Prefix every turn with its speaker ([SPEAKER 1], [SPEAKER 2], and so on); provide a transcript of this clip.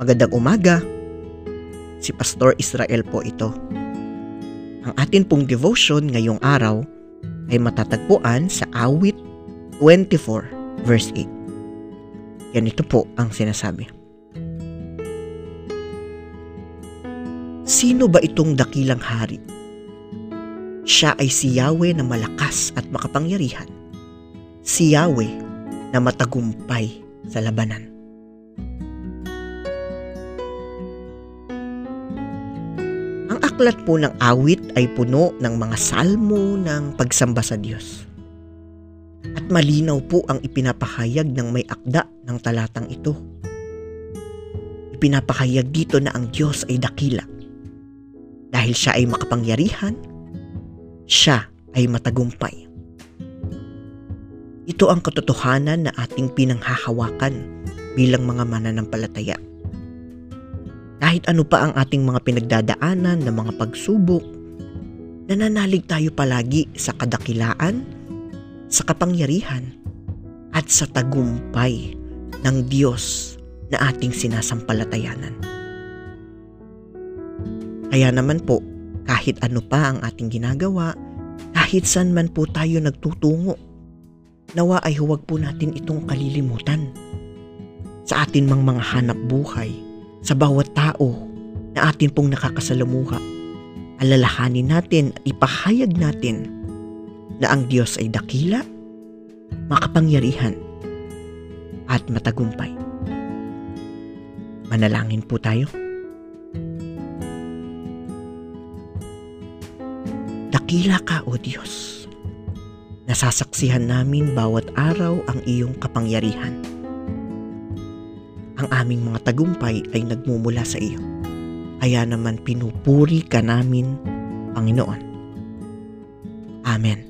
[SPEAKER 1] Magandang umaga. Si Pastor Israel po ito. Ang atin pong devotion ngayong araw ay matatagpuan sa awit 24 verse 8. Ganito po ang sinasabi. Sino ba itong dakilang hari? Siya ay si Yahweh na malakas at makapangyarihan. Si Yahweh na matagumpay sa labanan. Ang aklat po ng awit ay puno ng mga salmo ng pagsamba sa Diyos. At malinaw po ang ipinapahayag ng may akda ng talatang ito. Ipinapahayag dito na ang Diyos ay dakila. Dahil siya ay makapangyarihan, siya ay matagumpay. Ito ang katotohanan na ating pinanghahawakan bilang mga mananampalataya. Kahit ano pa ang ating mga pinagdadaanan na mga pagsubok, nananalig tayo palagi sa kadakilaan, sa kapangyarihan, at sa tagumpay ng Diyos na ating sinasampalatayanan. Kaya naman po, kahit ano pa ang ating ginagawa, kahit saan man po tayo nagtutungo, nawa ay huwag po natin itong kalilimutan. Sa atin mang mga hanap buhay, sa bawat tao na atin pong nakakasalamuha, alalahanin natin at ipahayag natin na ang Diyos ay dakila, makapangyarihan, at matagumpay. Manalangin po tayo. Dakila ka, O Diyos. Nasasaksihan namin bawat araw ang iyong kapangyarihan. Ang aming mga tagumpay ay nagmumula sa iyo. Kaya naman pinupuri ka namin, Panginoon. Amen.